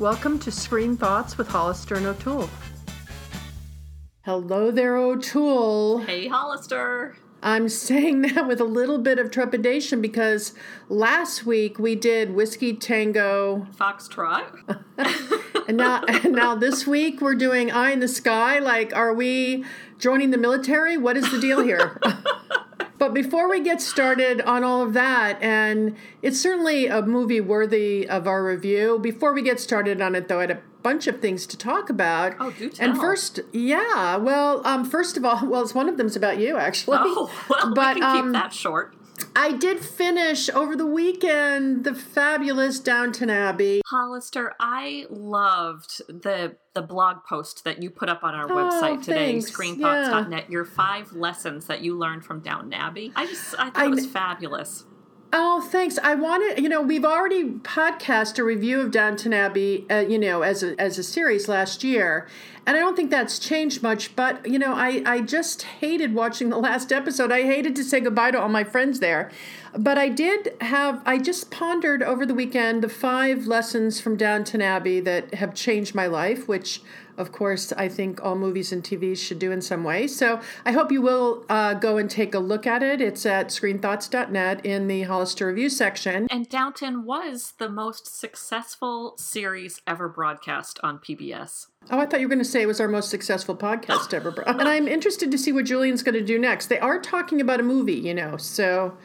Welcome to Screen Thoughts with Hollister and O'Toole. Hello there, O'Toole. Hey, Hollister. I'm saying that with a little bit of trepidation because last week we did Whiskey Tango Foxtrot. and now, and now this week we're doing Eye in the Sky. Like, are we joining the military? What is the deal here? But before we get started on all of that, and it's certainly a movie worthy of our review, before we get started on it, though, I had a bunch of things to talk about. Oh, do tell. And first, yeah, well, um, first of all, well, it's one of them's about you, actually. Oh, well, but we can um, keep that short. I did finish over the weekend the fabulous Downton Abbey. Hollister, I loved the the blog post that you put up on our Oh, website today, thanks. screenthoughts.net, your five lessons that you learned from Downton Abbey. I just I thought I it was fabulous. Oh, thanks. I wanted, you know, we've already podcast a review of Downton Abbey, uh, you know, as a, as a series last year, and I don't think that's changed much. But you know, I I just hated watching the last episode. I hated to say goodbye to all my friends there, but I did have. I just pondered over the weekend the five lessons from Downton Abbey that have changed my life, which. Of course, I think all movies and TVs should do in some way. So I hope you will uh, go and take a look at it. It's at screenthoughts.net in the Hollister Review section. And Downton was the most successful series ever broadcast on PBS. Oh, I thought you were going to say it was our most successful podcast ever. And I'm interested to see what Julian's going to do next. They are talking about a movie, you know, so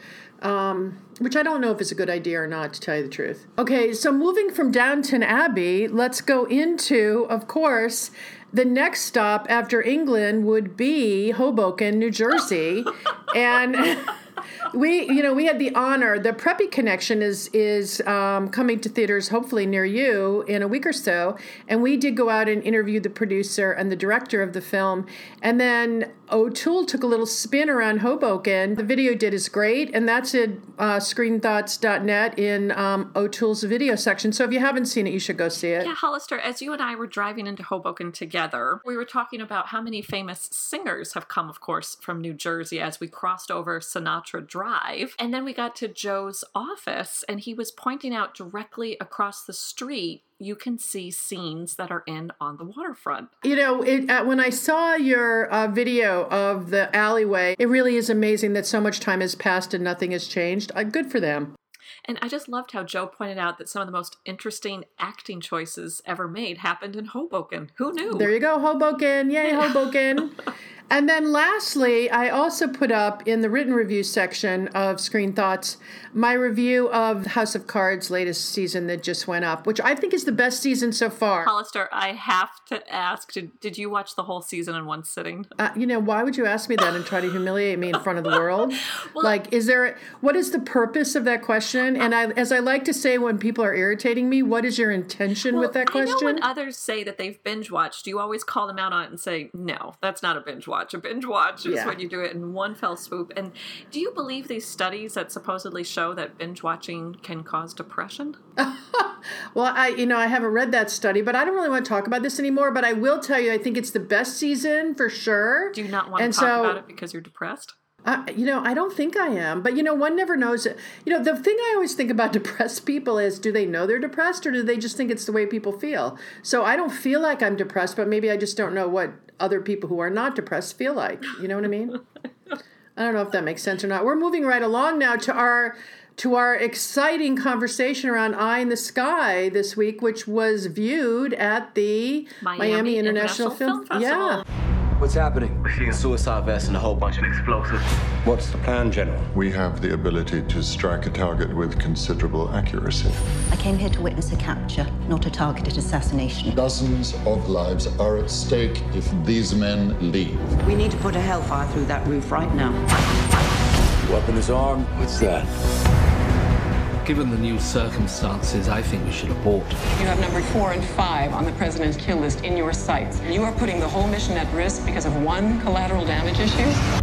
um, which I don't know if it's a good idea or not, to tell you the truth. Okay, so moving from Downton Abbey, let's go into, of course, the next stop after England would be Hoboken, New Jersey, and. we you know we had the honor the preppie connection is is um, coming to theaters hopefully near you in a week or so and we did go out and interview the producer and the director of the film and then o'toole took a little spin around hoboken the video did is great and that's at uh, screenthoughts.net in um, o'toole's video section so if you haven't seen it you should go see it Yeah, Hollister, as you and I were driving into Hoboken together, we were talking about how many famous singers have come, of course, from New Jersey as we crossed over Sinatra Drive. And then we got to Joe's office, and he was pointing out directly across the street. You can see scenes that are in on the waterfront. You know, it, uh, when I saw your uh, video of the alleyway, it really is amazing that so much time has passed and nothing has changed. Uh, good for them. And I just loved how Joe pointed out that some of the most interesting acting choices ever made happened in Hoboken. Who knew? There you go, Hoboken. Yay, Hoboken. And then lastly, I also put up in the written review section of Screen Thoughts my review of House of Cards' latest season that just went up, which I think is the best season so far. Hollister, I have to ask, did, did you watch the whole season in one sitting? Uh, you know, why would you ask me that and try to humiliate me in front of the world? like, is there, what is the purpose of that question? And I, as I like to say when people are irritating me, what is your intention with that question? I know when others say that they've binge watched, you always call them out on it and say, no, that's not a binge watch. A binge watch is Yeah. when you do it in one fell swoop. And do you believe these studies that supposedly show that binge watching can cause depression? Well, I you know I haven't read that study, but I don't really want to talk about this anymore. But I will tell you, I think it's the best season for sure. Do you not want And to talk so- about it because you're depressed? Uh, you know, I don't think I am, but you know, one never knows. You know, the thing I always think about depressed people is, do they know they're depressed, or do they just think it's the way people feel? So I don't feel like I'm depressed, but maybe I just don't know what other people who are not depressed feel like. You know what I mean? I don't know if that makes sense or not. We're moving right along now to our to our exciting conversation around Eye in the Sky this week, which was viewed at the Miami, International, Film, Festival. Yeah. What's happening? We're seeing a suicide vest and a whole bunch of explosives. What's the plan, General? We have the ability to strike a target with considerable accuracy. I came here to witness a capture, not a targeted assassination. Dozens of lives are at stake if these men leave. We need to put a hellfire through that roof right now. The weapon is armed. What's that? Given the new circumstances, I think we should abort. You have number four and five on the president's kill list in your sights. You are putting the whole mission at risk because of one collateral damage issue?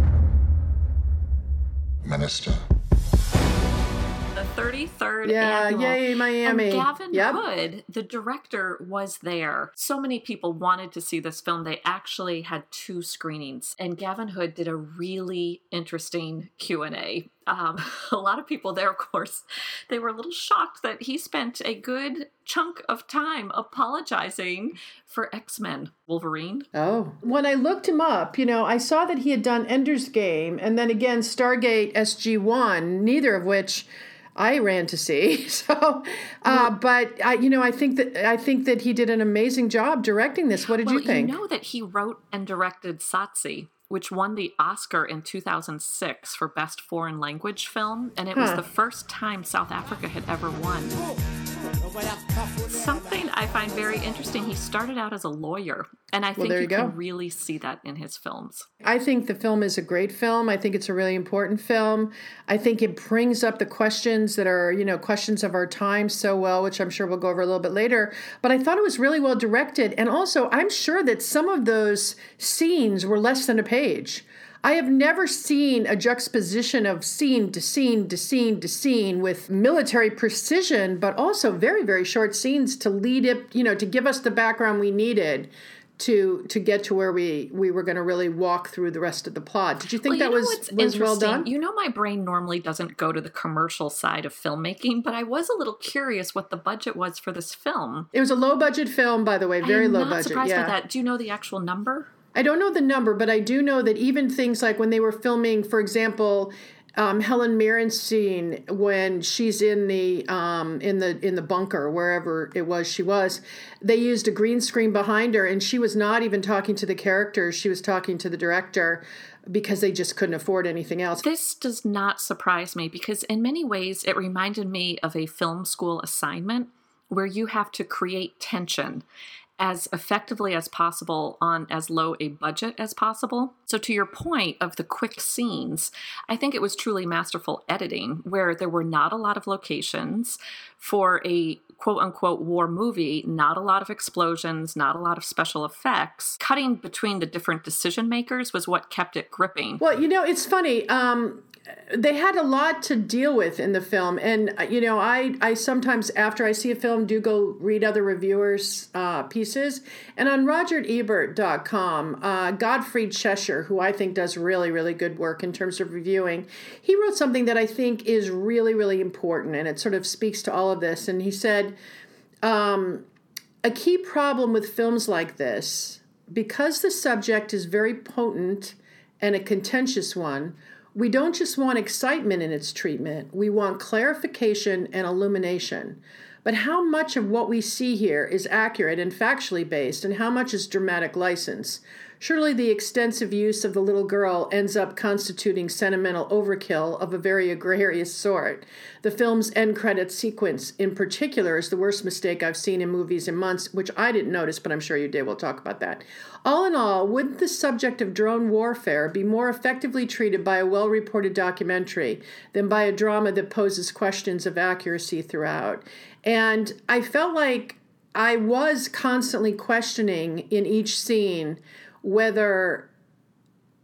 Minister. The 30 43rd Yeah, annual. yay, Miami. And Gavin Yep. Hood, the director, was there. So many people wanted to see this film. They actually had two screenings, and Gavin Hood did a really interesting Q and A. Um, a lot of people there, of course, they were a little shocked that he spent a good chunk of time apologizing for X Men Wolverine. Oh. When I looked him up, you know, I saw that he had done Ender's Game and then again Stargate SG1, neither of which I ran to see. So, uh, but I, you know, I think that I think that he did an amazing job directing this. What did well, you think? You know that he wrote and directed Tsotsi, which won the Oscar in 2006 for Best Foreign Language Film, and it was the first time South Africa had ever won. Something I find very interesting, he started out as a lawyer, and I think there you, you can really see that in his films. I think the film is a great film. I think it's a really important film. I think it brings up the questions that are, you know, questions of our time so well, which I'm sure we'll go over a little bit later. But I thought it was really well directed. And also, I'm sure that some of those scenes were less than a page. I have never seen a juxtaposition of scene to scene to scene to scene with military precision, but also very, very short scenes to lead it, you know, to give us the background we needed to to get to where we we were going to really walk through the rest of the plot. Did you think Well, that you know was was well done? You know, my brain normally doesn't go to the commercial side of filmmaking, but I was a little curious what the budget was for this film. It was a low budget film, by the way, very low not budget. surprised yeah. by that. Do you know the actual number? I don't know the number, but I do know that even things like when they were filming, for example, um, Helen Mirren's scene when she's in the um, in the in the bunker wherever it was she was, they used a green screen behind her, and she was not even talking to the characters; she was talking to the director because they just couldn't afford anything else. This does not surprise me because, in many ways, it reminded me of a film school assignment where you have to create tension as effectively as possible on as low a budget as possible. So, to your point of the quick scenes, I think it was truly masterful editing where there were not a lot of locations for a quote unquote war movie, not a lot of explosions, not a lot of special effects. Cutting between the different decision makers was what kept it gripping. Well, you know, it's funny. Um, they had a lot to deal with in the film, and uh, you know, I I sometimes after I see a film do go read other reviewers' uh, pieces, and on RogerEbert.com, uh, Godfrey Cheshire, who I think does really really good work in terms of reviewing, he wrote something that I think is really really important, and it sort of speaks to all of this. And he said, um, a key problem with films like this, because the subject is very potent and a contentious one, we don't just want excitement in its treatment, we want clarification and illumination. But how much of what we see here is accurate and factually based, and how much is dramatic license? Surely the extensive use of the little girl ends up constituting sentimental overkill of a very egregious sort. The film's end credits sequence, in particular, is the worst mistake I've seen in movies in months, which I didn't notice, but I'm sure you did. We'll talk about that. All in all, wouldn't the subject of drone warfare be more effectively treated by a well reported documentary than by a drama that poses questions of accuracy throughout? And I felt like I was constantly questioning in each scene whether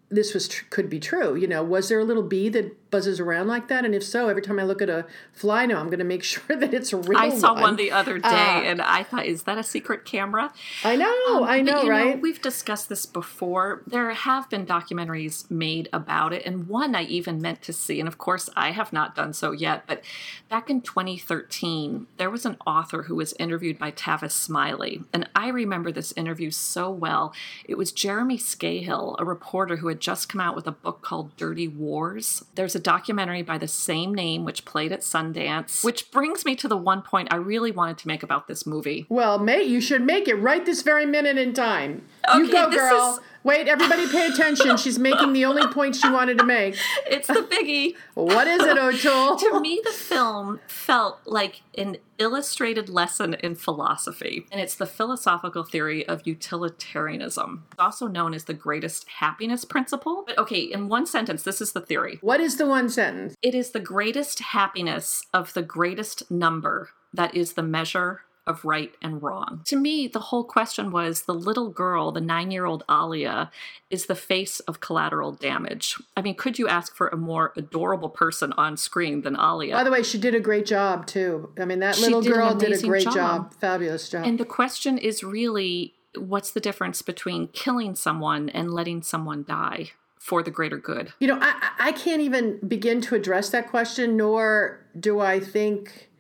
this was tr- could be true. You know, was there a little bee that buzzes around like that? And if so, every time I look at a fly now, I'm going to make sure that it's a real I saw one. one the other day Uh, and I thought, is that a secret camera? I know, Um, I know, you right? we've discussed this before. There have been documentaries made about it, and one I even meant to see. And of course, I have not done so yet. But back in 2013, there was an author who was interviewed by Tavis Smiley. And I remember this interview so well. It was Jeremy Scahill, a reporter who had just come out with a book called Dirty Wars. There's a documentary by the same name, which played at Sundance, which brings me to the one point I really wanted to make about this movie. Well, mate, you should make it right this very minute in time. you go, this girl. is- Wait, everybody pay attention. She's making the only point she wanted to make. It's the biggie. What is it, O'Toole? to me, the film felt like an illustrated lesson in philosophy, and it's the philosophical theory of utilitarianism, also known as the greatest happiness principle. But okay, in one sentence, this is the theory What is the one sentence? it is the greatest happiness of the greatest number that is the measure of right and wrong. To me, the whole question was the little girl, the nine year old Alia, is the face of collateral damage. I mean, could you ask for a more adorable person on screen than Alia? By the way, she did a great job too. I mean, that She little did girl did a great job. job. Fabulous job. And the question is really what's the difference between killing someone and letting someone die for the greater good? You know, I, I can't even begin to address that question, nor do I think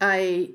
I,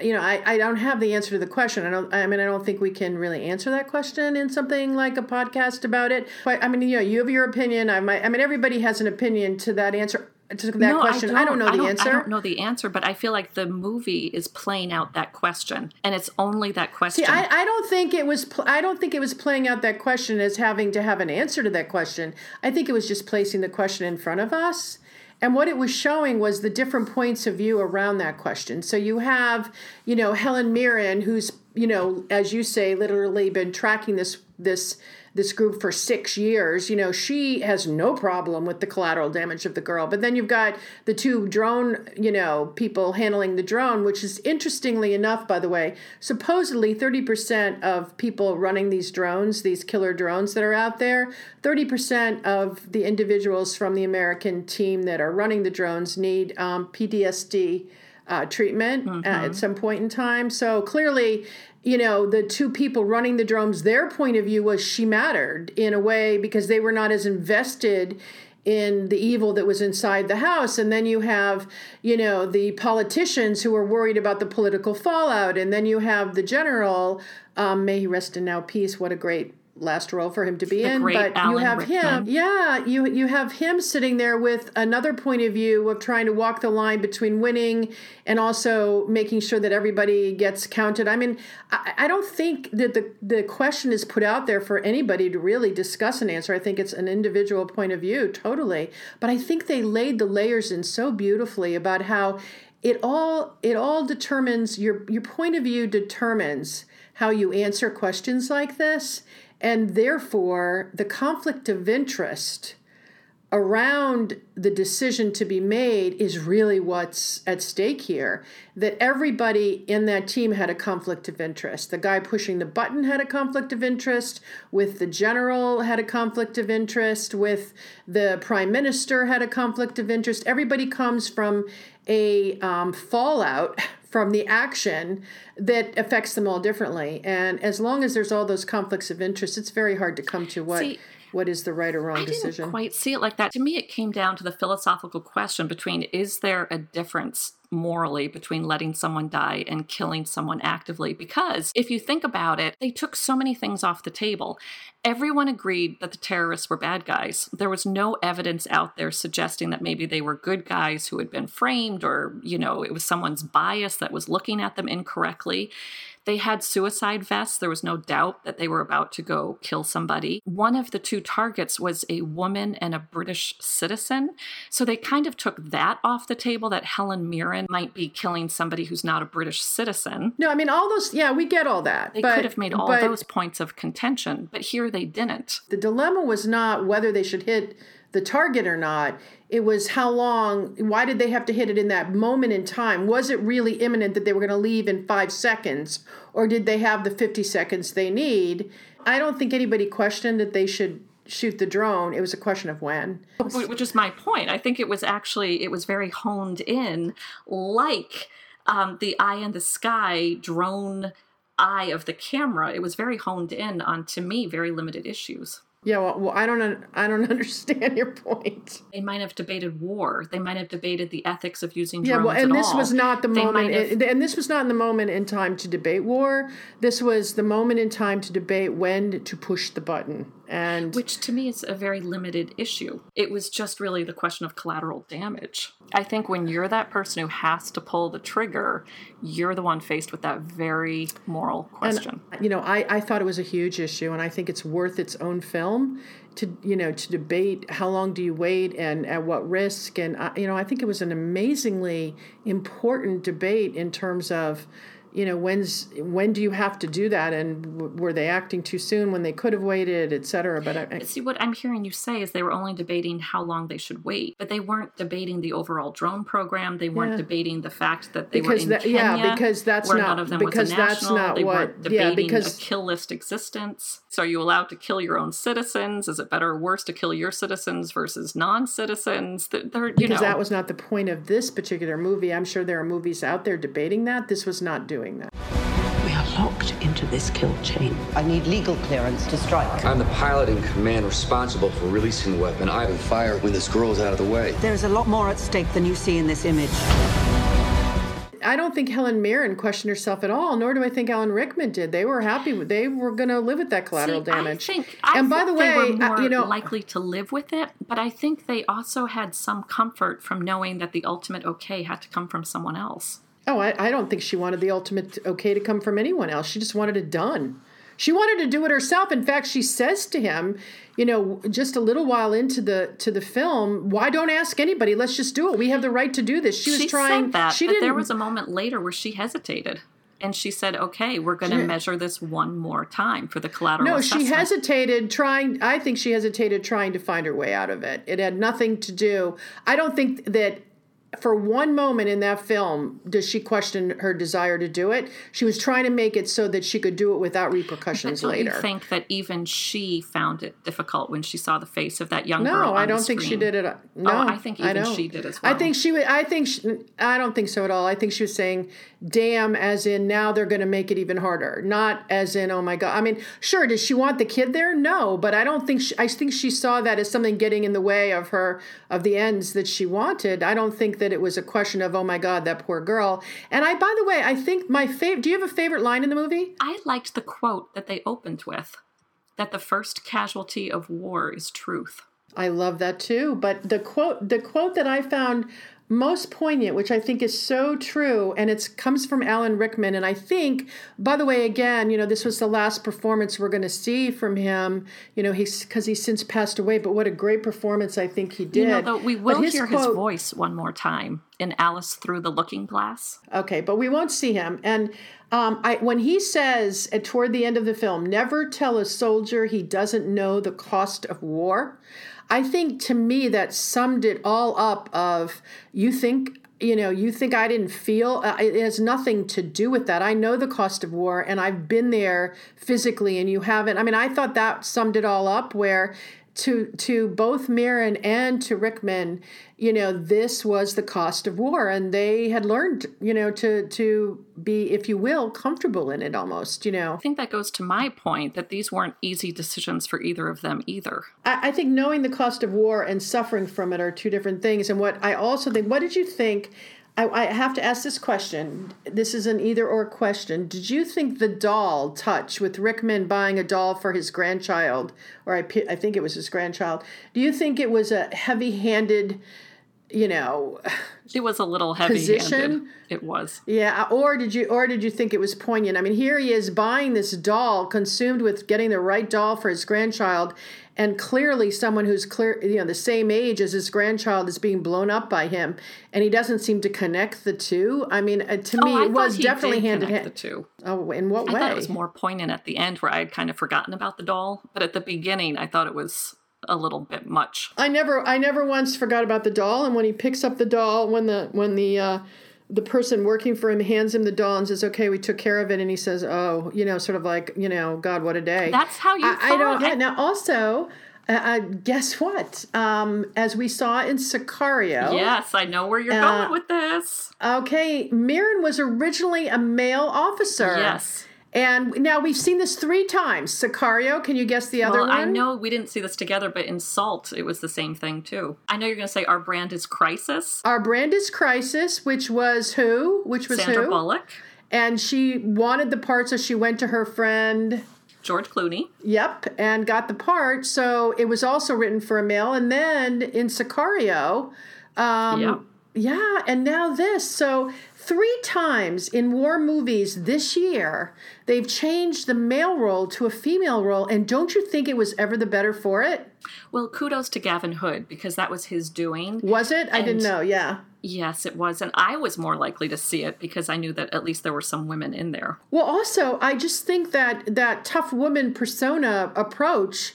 you know, I, I don't have the answer to the question. I don't, I mean, I don't think we can really answer that question in something like a podcast about it. But I mean, you know, you have your opinion. I might, I mean, everybody has an opinion to that answer, to that no, question. I don't, know the answer. I don't know the answer, but I feel like the movie is playing out that question, and it's only that question. See, I, I don't think it was. Pl- I don't think it was playing out that question as having to have an answer to that question. I think it was just placing the question in front of us, and what it was showing was the different points of view around that question. So you have, you know, Helen Mirren, who's, you know, as you say, literally been tracking this this this group for six years. You know, she has no problem with the collateral damage of the girl. But then you've got the two drone, you know, people handling the drone, which is interestingly enough, by the way, supposedly 30% of people running these drones, these killer drones that are out there, 30% of the individuals from the American team that are running the drones need um, PTSD uh, treatment uh, at some point in time. So clearly, you know, the two people running the drones, their point of view was she mattered in a way because they were not as invested in the evil that was inside the house. And then you have, you know, the politicians who are worried about the political fallout. And then you have the general, um, may he rest in now peace. What a great last role for him to be The in. But you Alan have him, yeah, you you have him sitting there with another point of view of trying to walk the line between winning and also making sure that everybody gets counted. I mean, I, I don't think that the the question is put out there for anybody to really discuss and answer. I think it's an individual point of view, totally. But I think they laid the layers in so beautifully about how it all it all determines your your point of view determines how you answer questions like this and therefore the conflict of interest around the decision to be made is really what's at stake here. That everybody in that team had a conflict of interest. The guy pushing the button had a conflict of interest, with the general had a conflict of interest, with the prime minister had a conflict of interest. Everybody comes from a um, fallout from the action that affects them all differently. And as long as there's all those conflicts of interest, it's very hard to come to what. See, what is the right or wrong I decision? didn't quite see it like that. To me, it came down to the philosophical question between is there a difference morally between letting someone die and killing someone actively? Because if you think about it, they took so many things off the table. Everyone agreed that the terrorists were bad guys. There was no evidence out there suggesting that maybe they were good guys who had been framed or, you know, it was someone's bias that was looking at them incorrectly. They had suicide vests. There was no doubt that they were about to go kill somebody. One of the two targets was a woman and a British citizen. So they kind of took that off the table that Helen Mirren might be killing somebody who's not a British citizen. No, I mean all those. Yeah, we get all that. They but, could have made all those points of contention, but here they didn't. The dilemma was not whether they should hit the target or not. It was how long. Why did they have to hit it in that moment in time? Was it really imminent that they were going to leave in five seconds, or did they have the fifty seconds they need? I don't think anybody questioned that they should shoot the drone. It was a question of when. Which is my point. I think it was actually it was very honed in, like um, the eye in the sky drone eye of the camera. It was very honed in on to me very limited issues. Yeah, well, well I don't. un- I don't understand your point. They might have debated war. They might have debated the ethics of using drones. Yeah, well, and this all. was not the They moment, have- and this was not in the moment in time to debate war. This was the moment in time to debate when to push the button. And which to me is a very limited issue. It was just really the question of collateral damage. I think when you're that person who has to pull the trigger, you're the one faced with that very moral question. Uh, you know, I, I thought it was a huge issue, and I think it's worth its own film to you know to debate how long do you wait and at what risk, and I, you know, I think it was an amazingly important debate in terms of you know when's when do you have to do that and w- were they acting too soon when they could have waited et cetera but I, I, See, what I'm hearing you say is they were only debating how long they should wait, but they weren't debating the overall drone program. They weren't Yeah. debating the fact that they Because were in that- Kenya, yeah, because that's not- none of them because that's national. not they what- weren't yeah, debating because- a kill list existence. So, are you allowed to kill your own citizens? Is it better or worse to kill your citizens versus non-citizens? Th- They're, you because know, that was not the point of this particular movie i'm sure there are movies out there debating that this was not doing that We are locked into this kill chain. I need legal clearance to strike. I'm the pilot in command responsible for releasing the weapon. I open fire when this girl's out of the way. There's a lot more at stake than you see in this image. I don't think Helen Mirren questioned herself at all, nor do I think Alan Rickman did. They were happy; with, they were going to live with that collateral See, damage. I think, I and by the way, they were uh, more you know, likely to live with it, but I think they also had some comfort from knowing that the ultimate okay had to come from someone else. Oh, I, I don't think she wanted the ultimate okay to come from anyone else. She just wanted it done. She wanted to do it herself. In fact, she says to him, you know, just a little while into the to the film, why don't ask anybody? Let's just do it. We have the right to do this. She was she trying. said that, she but didn't. there was a moment later where she hesitated. And she said, okay, we're going to measure this one more time for the collateral No, assessment. she hesitated trying. I think she hesitated trying to find her way out of it. It had nothing to do. I don't think that for one moment in that film does she question her desire to do it. She was trying to make it so that she could do it without repercussions don't later. I think that even she found it difficult when she saw the face of that young girl? no, I don't think she did it. Uh, oh, no, oh, I think even don't. she did as well. I think she would. I think. She, I don't think so at all. I think she was saying, "Damn," as in now they're going to make it even harder. Not as in, "Oh my god." I mean, sure. Does she want the kid there? No, but I don't think. She, I think she saw that as something getting in the way of her of the ends that she wanted. I don't think that it was a question of, "Oh my god, that poor girl." And I, by the way, I think my favorite. Do you have a favorite line in the movie? I liked the quote that they opened with that the first casualty of war is truth. I love that too. But the quote the quote that I found most poignant, which I think is so true, and it comes from Alan Rickman. And I think, by the way, again, you know, this was the last performance we're going to see from him. You know, he's because he's since passed away. But what a great performance I think he did. You know, though, we will hear his voice one more time in Alice Through the Looking Glass. Okay, but we won't see him. And um, I, when he says at toward the end of the film, "Never tell a soldier he doesn't know the cost of war," I think to me that summed it all up. Of you think. You know, you think I didn't feel uh, it has nothing to do with that. I know the cost of war and I've been there physically and you haven't. I mean, I thought that summed it all up where to to both Mirren and to Rickman, you know, this was the cost of war, and they had learned, you know, to to be, if you will, comfortable in it almost. You know, I think that goes to my point that these weren't easy decisions for either of them either. I, I think knowing the cost of war and suffering from it are two different things. And what I also think, what did you think? I, I have to ask this question. This is an either or question. Did you think the doll touch with Rickman buying a doll for his grandchild, or I, I think it was his grandchild? Do you think it was a heavy-handed, you know, It was a little heavy. Position? It was. yeah, or did you or did you think it was poignant? I mean, here he is buying this doll, consumed with getting the right doll for his grandchild, and clearly someone who's clear, you know, the same age as his grandchild is being blown up by him, and he doesn't seem to connect the two. I mean, uh, to me, oh, I it was definitely hand in hand the two. Oh, in what I way? it was more poignant at the end where I had kind of forgotten about the doll, but at the beginning I thought it was a little bit much. I never I never once forgot about the doll and when he picks up the doll when the when the uh the person working for him hands him the doll and says, "Okay, we took care of it," and he says, "Oh, you know, sort of like, you know, God, what a day." That's how you I, I don't. Yeah. Now, also, uh, uh, guess what? Um, as we saw in Sicario, Yes, I know where you're Uh, going with this. Okay, Mirren was originally a male officer. Yes. And now we've seen this three times. Sicario, can you guess the other one? Well, one? I know we didn't see this together, but in Salt, it was the same thing too. I know you're going to say our brand is Crisis. Our brand is Crisis, which was who? Which was Sandra who? Bullock, And she wanted the part, so she went to her friend. George Clooney. Yep, and got the part. So it was also written for a male. And then in Sicario, um, Yep. yeah, and now this. So Three times in war movies this year, they've changed the male role to a female role, and don't you think it was ever the better for it? Well, kudos to Gavin Hood because that was his doing. Was it? I And- didn't know. Yeah. Yes, it was. And I was more likely to see it because I knew that at least there were some women in there. Well, also, I just think that that tough woman persona approach,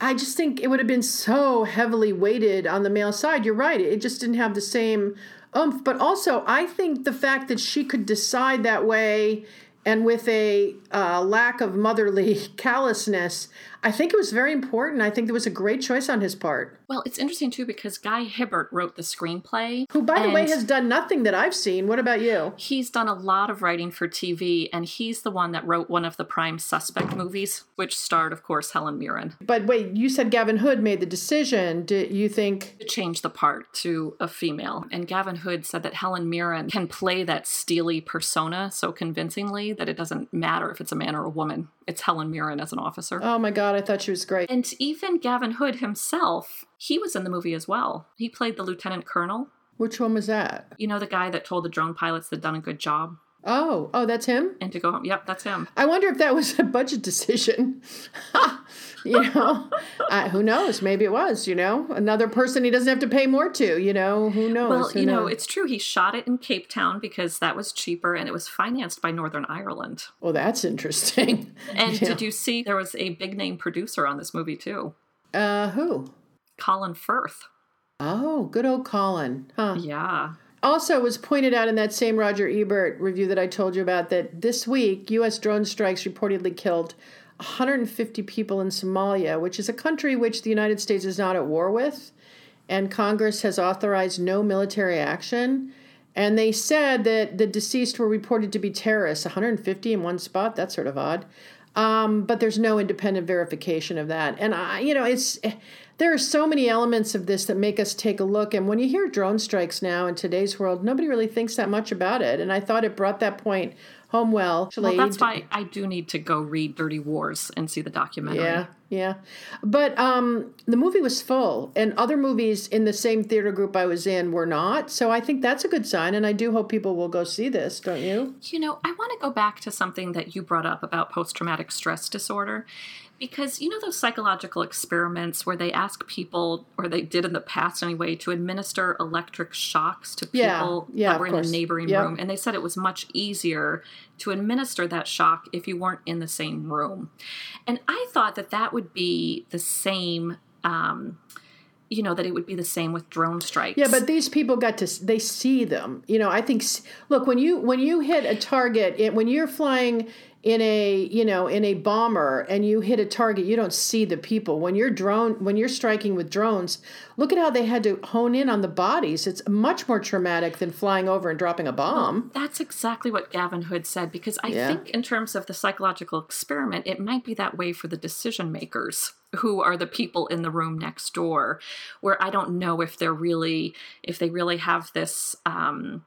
I just think it would have been so heavily weighted on the male side. You're right. It just didn't have the same oomph. But also, I think the fact that she could decide that way and with a uh, lack of motherly callousness, I think it was very important. I think it was a great choice on his part. Well, it's interesting too because Guy Hibbert wrote the screenplay. Who, by the way, has done nothing that I've seen. What about you? He's done a lot of writing for TV, and he's the one that wrote one of the Prime Suspect movies, which starred, of course, Helen Mirren. But wait, you said Gavin Hood made the decision. Do you think To change the part to a female. And Gavin Hood said that Helen Mirren can play that steely persona so convincingly that it doesn't matter if it's a man or a woman. It's Helen Mirren as an officer. Oh my God, I thought she was great. And even Gavin Hood himself, he was in the movie as well. He played the lieutenant colonel. Which one was that? You know, the guy that told the drone pilots they'd done a good job Oh, oh, that's him. and to go home. Yep, that's him. I wonder if that was a budget decision. you know, uh, who knows? Maybe it was. You know, another person he doesn't have to pay more to. You know, who knows? Well, Who you know, it's true. He shot it in Cape Town because that was cheaper and it was financed by Northern Ireland. well, that's interesting. And Yeah. did you see there was a big name producer on this movie too? Uh, who? Colin Firth. Oh, good old Colin. Huh. Yeah. Also, was pointed out in that same Roger Ebert review that I told you about that this week, U.S. drone strikes reportedly killed 150 people in Somalia, which is a country which the United States is not at war with, and Congress has authorized no military action. And they said that the deceased were reported to be terrorists, 150 in one spot. That's sort of odd. Um, but there's no independent verification of that. And I, you know, it's there are so many elements of this that make us take a look. And when you hear drone strikes now in today's world, nobody really thinks that much about it. And I thought it brought that point home well. Well, that's why I do need to go read Dirty Wars and see the documentary. Yeah, yeah. But um, the movie was full, and other movies in the same theater group I was in were not. So I think that's a good sign, and I do hope people will go see this, don't you? You know, I want to go back to something that you brought up about post traumatic stress disorder. Because you know those psychological experiments where they ask people, or they did in the past anyway, to administer electric shocks to people yeah, that were in course. a neighboring Yep. room, and they said it was much easier to administer that shock if you weren't in the same room. And I thought that that would be the same. Um, you know that it would be the same with drone strikes. Yeah, but these people got to they see them. You know, I think look when you when you hit a target it, when you're flying in a you know in a bomber and you hit a target, you don't see the people. When you're drone when you're striking with drones, look at how they had to hone in on the bodies. It's much more traumatic than flying over and dropping a bomb. That's exactly what Gavin Hood said because I Yeah. think, in terms of the psychological experiment, it might be that way for the decision makers who are the people in the room next door, where I don't know if they're really, if they really have this. Um,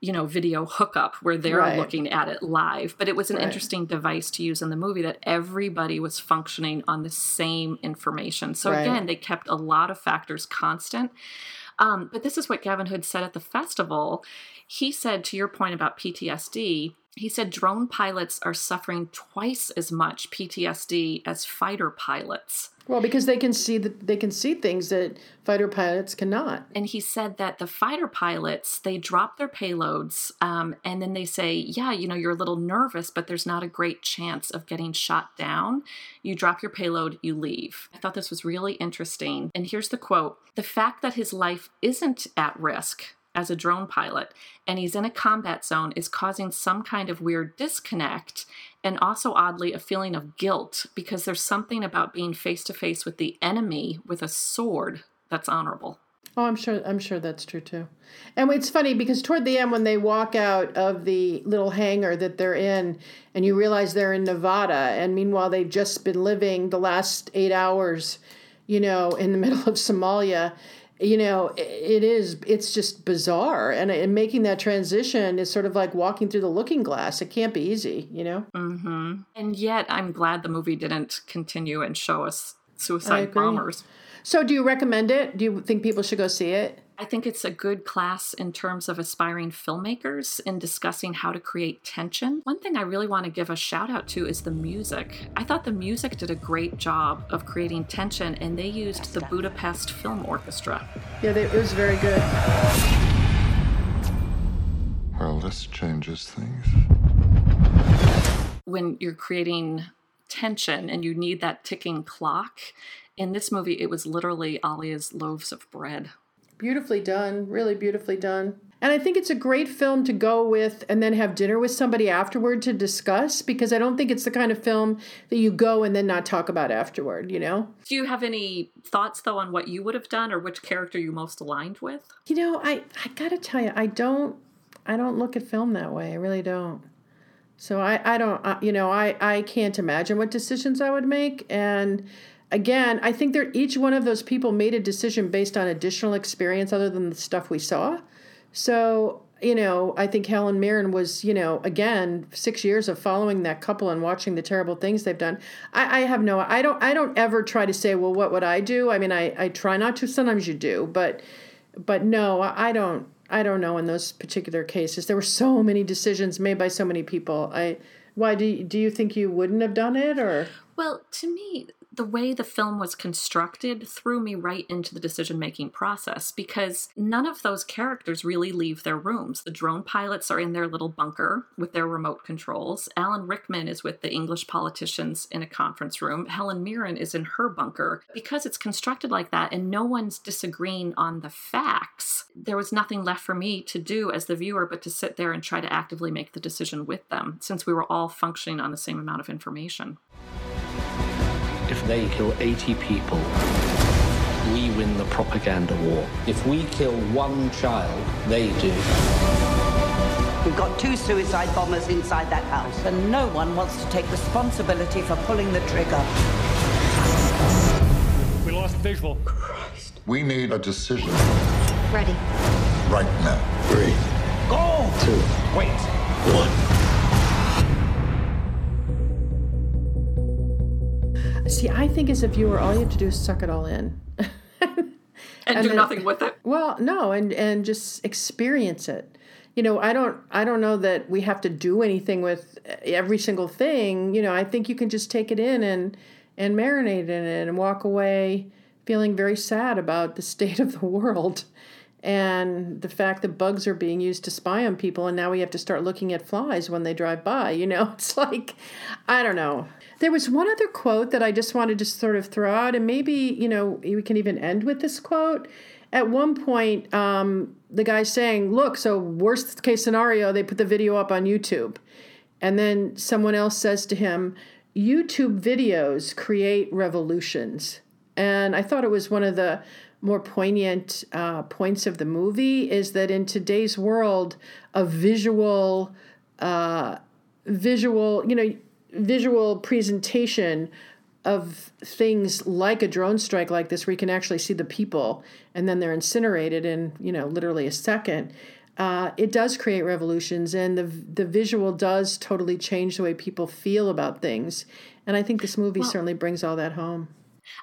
you know, video hookup where they're Right. looking at it live. But it was an Right. interesting device to use in the movie that everybody was functioning on the same information. So Right. again, they kept a lot of factors constant. Um, but this is what Gavin Hood said at the festival. He said, to your point about PTSD, he said drone pilots are suffering twice as much PTSD as fighter pilots. Well, because they can see that they can see things that fighter pilots cannot. And he said that the fighter pilots, they drop their payloads um, and then they say, Yeah, you know, you're a little nervous, but there's not a great chance of getting shot down. You drop your payload, you leave. I thought this was really interesting. And here's the quote The fact that his life isn't at risk as a drone pilot and he's in a combat zone is causing some kind of weird disconnect and also oddly a feeling of guilt because there's something about being face to face with the enemy with a sword that's honorable. Oh, I'm sure. I'm sure that's true too. And it's funny because toward the end, when they walk out of the little hangar that they're in, and you realize they're in Nevada, and meanwhile they've just been living the last eight hours, you know, in the middle of Somalia. You know, it is. It's just bizarre, and, and making that transition is sort of like walking through the looking glass. It can't be easy, you know. hmm And yet, I'm glad the movie didn't continue and show us suicide bombers. So, do you recommend it? Do you think people should go see it? I think it's a good class in terms of aspiring filmmakers in discussing how to create tension. One thing I really want to give a shout out to is the music. I thought the music did a great job of creating tension, and they used the Budapest Film Orchestra. Yeah, they, it was very good. Well, this changes things. When you're creating tension and you need that ticking clock, in this movie, it was literally Alia's loaves of bread. Beautifully done, really beautifully done. And I think it's a great film to go with and then have dinner with somebody afterward to discuss because I don't think it's the kind of film that you go and then not talk about afterward, you know? Do you have any thoughts though on what you would have done or which character you most aligned with? You know, I I got to tell you, I don't I don't look at film that way. I really don't. So I I don't uh, you know, I I can't imagine what decisions I would make and again, I think that each one of those people made a decision based on additional experience other than the stuff we saw. So, you know, I think Helen Mirren was, you know, again, six years of following that couple and watching the terrible things they've done. I, I have no, I don't, I don't ever try to say, well, what would I do? I mean, I, I try not to. Sometimes you do, but, but no, I don't. I don't know in those particular cases. There were so many decisions made by so many people. I, why do you, do you think you wouldn't have done it or? Well, to me, the way the film was constructed threw me right into the decision making process because none of those characters really leave their rooms. The drone pilots are in their little bunker with their remote controls. Alan Rickman is with the English politicians in a conference room. Helen Mirren is in her bunker. Because it's constructed like that and no one's disagreeing on the facts, there was nothing left for me to do as the viewer but to sit there and try to actively make the decision with them since we were all functioning on the same amount of information they kill 80 people, we win the propaganda war. If we kill one child, they do. We've got two suicide bombers inside that house, and no one wants to take responsibility for pulling the trigger. We lost visual. Christ. We need a decision. Ready. Right now. Three. Go! Two. Wait. One. See, I think as a viewer, all you have to do is suck it all in. and, and, do then, nothing with it. Well, no, and and just experience it. You know, I don't I don't know that we have to do anything with every single thing. You know, I think you can just take it in and and marinate in it and walk away feeling very sad about the state of the world and the fact that bugs are being used to spy on people and now we have to start looking at flies when they drive by you know it's like i don't know there was one other quote that I just wanted to sort of throw out, and maybe, you know, we can even end with this quote. At one point, um, the guy's saying, Look, so worst case scenario, they put the video up on YouTube. And then someone else says to him, YouTube videos create revolutions. And I thought it was one of the more poignant uh, points of the movie is that in today's world, a visual, uh, visual, you know, visual presentation of things like a drone strike like this where you can actually see the people and then they're incinerated in you know literally a second uh, it does create revolutions and the the visual does totally change the way people feel about things. And i think this movie well, certainly brings all that home.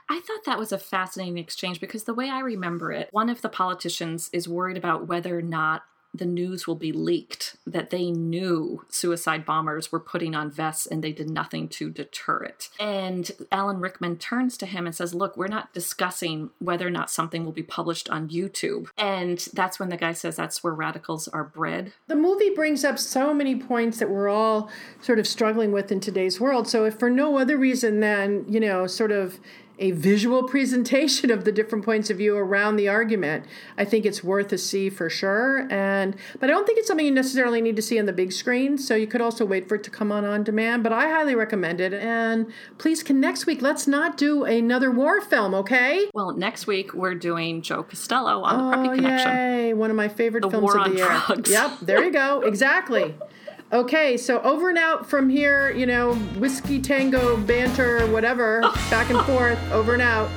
I thought that was a fascinating exchange because the way I remember it, one of the politicians is worried about whether or not the news will be leaked that they knew suicide bombers were putting on vests and they did nothing to deter it. And Alan Rickman turns to him and says, Look, we're not discussing whether or not something will be published on YouTube. And that's when the guy says that's where radicals are bred. The movie brings up so many points that we're all sort of struggling with in today's world. So, if for no other reason than, you know, sort of a visual presentation of the different points of view around the argument, I think it's worth a see for sure. And but I don't think it's something you necessarily need to see on the big screen. So you could also wait for it to come on on demand. But I highly recommend it. And please, can next week let's not do another war film, okay? Well, next week we're doing Joe Castelo on oh, the Preppie oh, Connection. Yay! One of my favorite the films war of the on year. Drugs. Yep, there you go. Exactly. Okay, so over and out from here, you know, whiskey tango banter, whatever, back and forth, over and out.